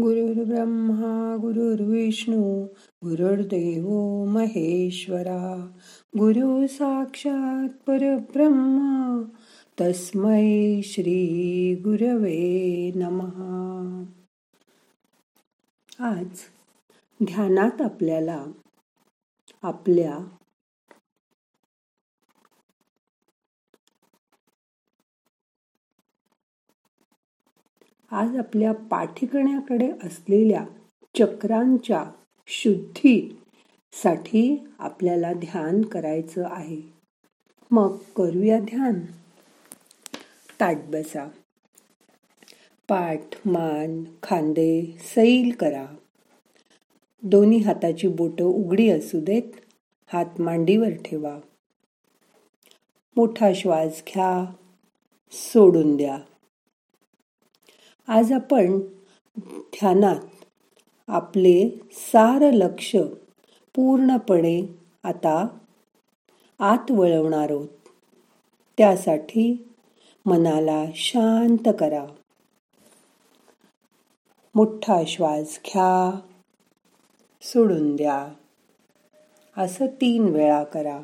गुरुर्ब्रह्मा गुरुर्विष्णू गुरुर्देव महेश्वरा. गुरु साक्षात परब्रह्मा तस्मै श्री गुरवे नमहा आज ध्यानात आपल्याला आपल्या आज आपल्या पाठिकण्याकडे असलेल्या चक्रांच्या शुद्धीसाठी आपल्याला ध्यान करायचं आहे. मग करूया ध्यान. ताट बसा. पाठ मान खांदे सैल करा. दोन्ही हाताची बोटं उघडी असू देत हात मांडीवर ठेवा. मोठा श्वास घ्या. सोडून द्या. आज आपण ध्यानात आपले सार लक्ष पूर्णपणे आता आत वळवणार आहोत. त्यासाठी मनाला शांत करा. मोठा श्वास घ्या. सोडून द्या. असं तीन वेळा करा.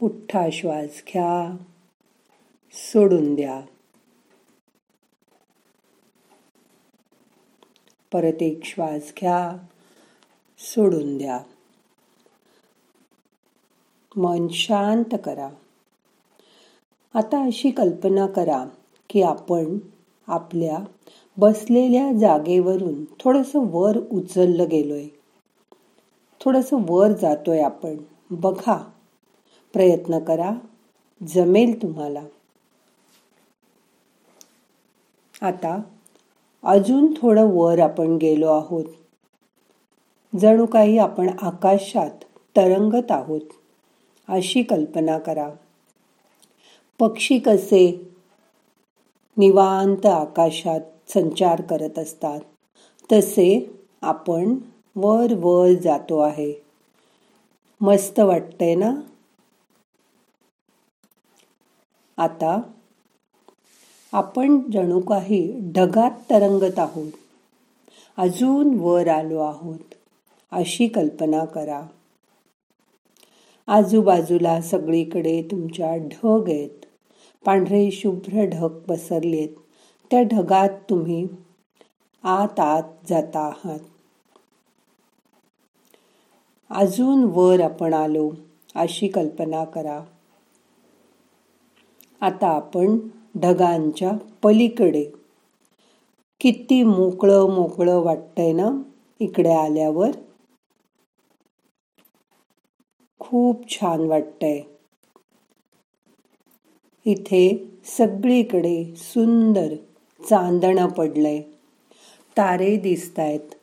पुठ्ठा श्वास घ्या. सोडून द्या. परत एक श्वास घ्या. सोडून द्या. मन शांत करा. आता अशी कल्पना करा की आपण आपल्या बसलेल्या जागेवरून थोडस वर उचललं गेलोय. थोडस वर जातोय आपण. बघा. प्रयत्न करा. जमेल तुम्हाला. आता अजून थोडं वर आपण गेलो आहोत. जणू काही आपण आकाशात तरंगत आहोत अशी कल्पना करा. पक्षी कसे निवांत आकाशात संचार करत असतात तसे आपण वर वर जातो आहे. मस्त वाटतंय ना? आता आपण जणू काही ढगात तरंगत आहोत. अजून वर आलो आहोत. अशी कल्पना करा. आजूबाजूला सगळीकडे तुमच्या ढग आहेत. पांढरे शुभ्र ढग पसरलेत. त्या ढगात तुम्ही आत आत जाता आहात. अजून वर आपण आलो. अशी कल्पना करा. आता आपण ढगांच्या पलीकडे. किती मोकळं मोकळं वाटतंय ना इकडे आल्यावर. खूप छान वाटतंय. इथे सगळीकडे सुंदर चांदणं पडलंय. तारे दिसतायत.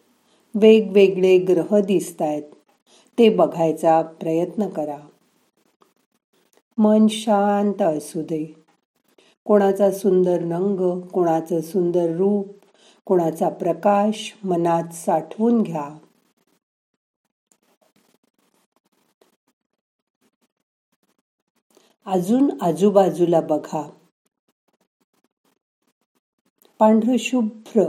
वेगवेगळे ग्रह दिसतायत. ते बघायचा प्रयत्न करा. मन शांत असू दे. कोणाचा सुंदर रंग कोणाचं सुंदर रूप कोणाचा प्रकाश मनात साठवून घ्या. अजून आजूबाजूला बघा. पांढरशुभ्र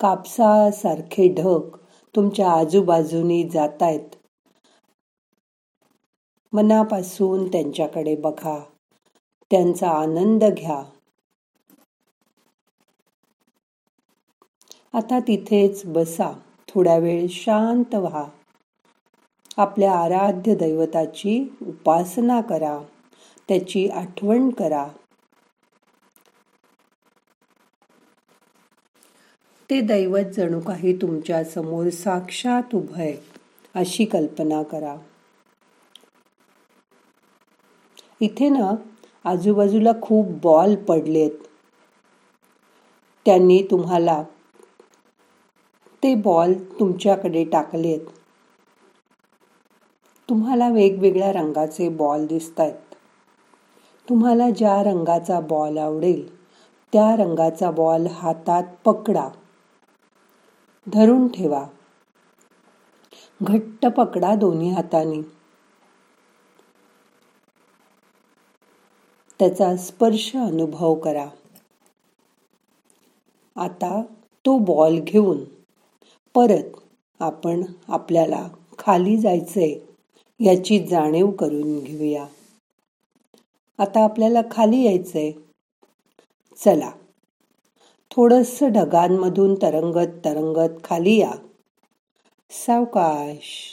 कापसासारखे ढग तुमच्या आजूबाजूनी जातायत. मनापासून त्यांच्याकडे बघा. त्यांचा आनंद घ्या. आता तिथेच बसा. थोड्या वेळ शांत व्हा. आपल्या आराध्य दैवताची उपासना करा. त्याची आठवण करा. ते दैवत जणू काही तुमच्यासमोर साक्षात उभय अशी कल्पना करा. इथे ना आजूबाजूला खूप बॉल पडलेत. त्यांनी तुम्हाला ते बॉल तुमच्याकडे टाकलेत. तुम्हाला वेगवेगळ्या रंगाचे बॉल दिसत आहेत तुम्हाला ज्या रंगाचा बॉल आवडेल त्या रंगाचा बॉल हातात पकडा. धरून ठेवा. घट्ट पकडा दोन्ही हाताने. त्याचा स्पर्श अनुभव करा. आता तो बॉल घेऊन परत आपण आपल्याला खाली जायचंय याची जाणीव करून घेऊया. आता आपल्याला खाली यायचंय. चला. थोडस ढगांमधून तरंगत तरंगत खाली या. सावकाश.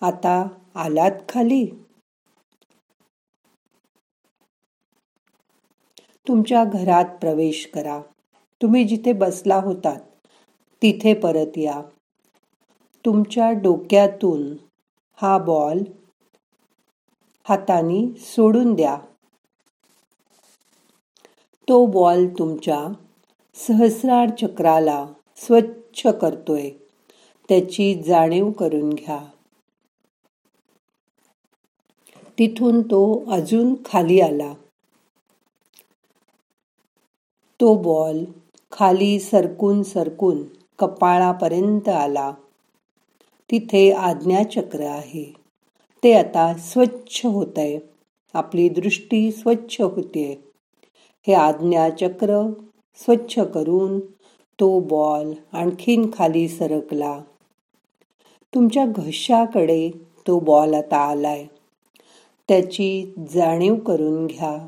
आता आलात खाली. तुमच्या घरात प्रवेश करा. तुम्ही जिथे बसला होतात तिथे परत या. तुमच्या डोक्यातून हा बॉल हातानी सोडून द्या. तो बॉल तुमच्या सहस्रार चक्राला स्वच्छ करतोय. त्याची जाणीव करून घ्या. तिथून तो अजून खाली आला. तो बॉल खाली सरकून सरकून कपाळापर्यंत आला. तिथे आज्ञाचक्र आहे. ते आता स्वच्छ होत आहे आपली दृष्टी स्वच्छ होते हे आज्ञाचक्र स्वच्छ करून तो बॉल आणखीन खाली सरकला. तुमच्या घशाकडे तो बॉल आता आलाय. त्याची जाणीव करून घ्या.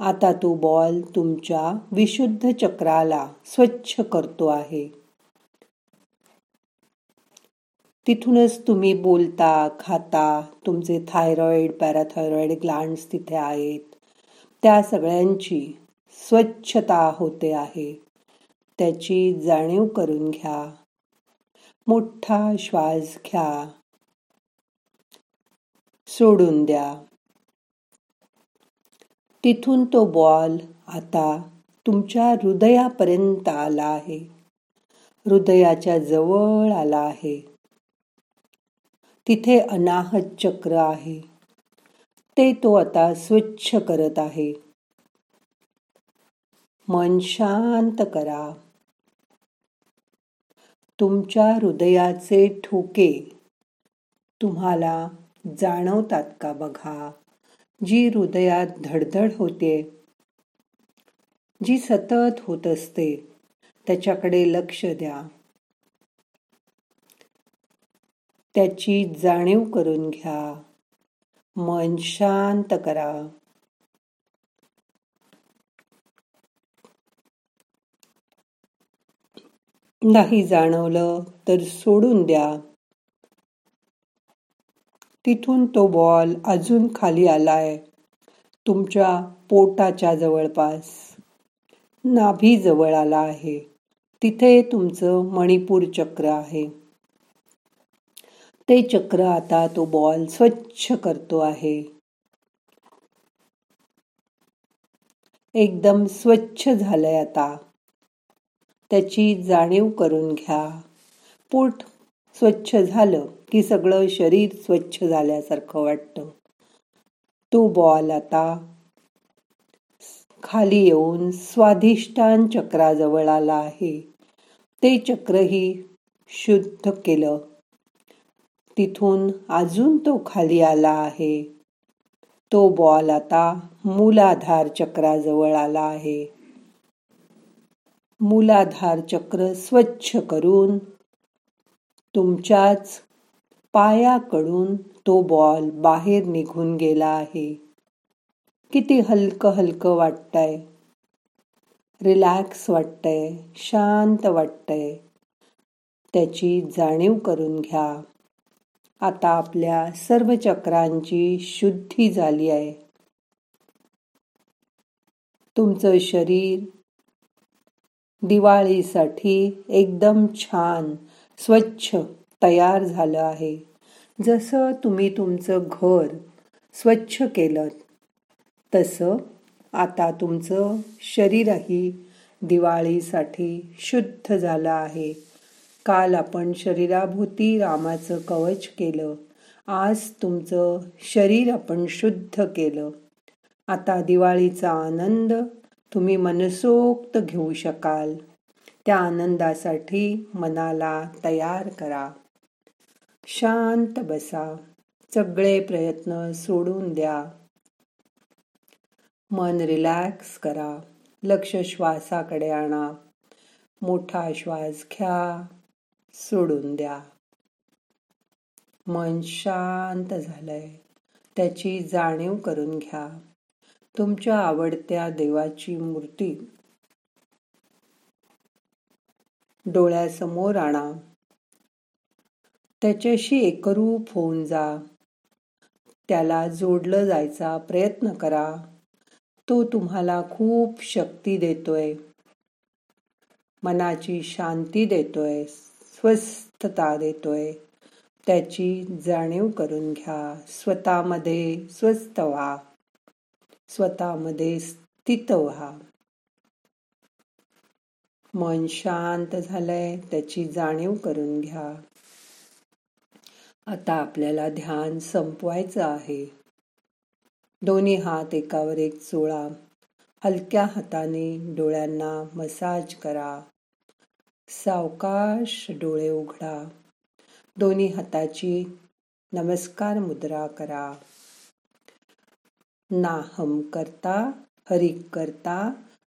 आता तो बॉल तुमच्या विशुद्ध चक्राला स्वच्छ करतो आहे. तिथूनच तुम्ही बोलता खाता तुमचे थायरॉइड पॅराथायरॉइड ग्लांड्स तिथे आहेत. त्या सगळ्यांची स्वच्छता होते आहे. त्याची जाणीव करून घ्या. मोठा श्वास घ्या. सोडून द्या. तिथून तो बॉल आता तुमच्या हृदयापर्यंत आला आहे. हृदयाच्या जवळ आला आहे. तिथे अनाहत चक्र आहे. ते तो आता स्वच्छ करत आहे. मन शांत करा. तुमच्या हृदयाचे ठोके तुम्हाला जाणवतात का बघा? जी हृदयात धडधड होते जी सतत होत असते त्याच्याकडे लक्ष द्या. त्याची जाणीव करून घ्या. मन शांत करा. नाही जाणवलं तर सोडून द्या. तिथून तो बॉल अजून खाली आलाय. तुमच्या पोटाच्या जवळपास. नाभी जवळ आला आहे. तिथे तुमचं मणिपूर चक्र आहे. ते चक्र आता तो बॉल स्वच्छ करतो आहे. एकदम स्वच्छ झालंय आता. त्याची जाणीव करून घ्या. पोट स्वच्छ झालं की सगळं शरीर स्वच्छ झाल्यासारखं वाटतं. तो बॉल आता. खाली येऊन स्वाधिष्ठान चक्राजवळ आला आहे. ते चक्रही शुद्ध केलं. तिथून अजून तो खाली आला आहे. तो बॉल आता मूलाधार चक्राजवळ आला आहे. मूलाधार चक्र स्वच्छ करून तुमच्याच पायाकडून तो बॉल बाहेर निघून गेला आहे. किती हलकं हलकं वाटतंय. रिलॅक्स वाटतंय शांत वाटतंय. त्याची जाणीव करून घ्या. आता आपल्या सर्व चक्रांची शुद्धी झाली आहे. तुमचं शरीर दिवाळीसाठी एकदम छान स्वच्छ तयार झालं आहे. जसं तुम्ही तुमचं घर स्वच्छ केलं तसं आता तुमचं शरीरही दिवाळीसाठी शुद्ध झालं आहे. काल आपण शरीराभोवती रामाचं कवच केलं. आज तुमचं शरीर आपण शुद्ध केलं. आता दिवाळीचा आनंद तुम्ही मनसोक्त घेऊ शकाल. त्या आनंदासाठी मनाला तयार करा. शांत बसा. सगळे प्रयत्न सोडून द्या. मन रिलॅक्स करा. लक्ष श्वासाकडे आणा. मोठा श्वास घ्या. सोडून द्या. मन शांत झालंय. त्याची जाणीव करून घ्या. तुमच्या आवडत्या देवाची मूर्ती डोळ्यासमोर आणा. त्याच्याशी एकरूप होऊन जा. त्याला जोडलं जायचा प्रयत्न करा. तो तुम्हाला खूप शक्ती देतोय. मनाची शांती देतोय. स्वस्थता देतोय. त्याची जाणीव करून घ्या. स्वतःमध्ये स्वस्थ व्हा. स्वतःमध्ये स्थित व्हा. मन शांत झालंय त्याची जाणीव करून घ्या. आता आपल्याला ध्यान संपवायचं आहे. दोन्ही हात एकावर एक चोळा. हलक्या हाताने डोळ्यांना मसाज करा. सावकाश डोळे उघडा. दोन्ही हाताची नमस्कार मुद्रा करा. नाहम करता हरिक करता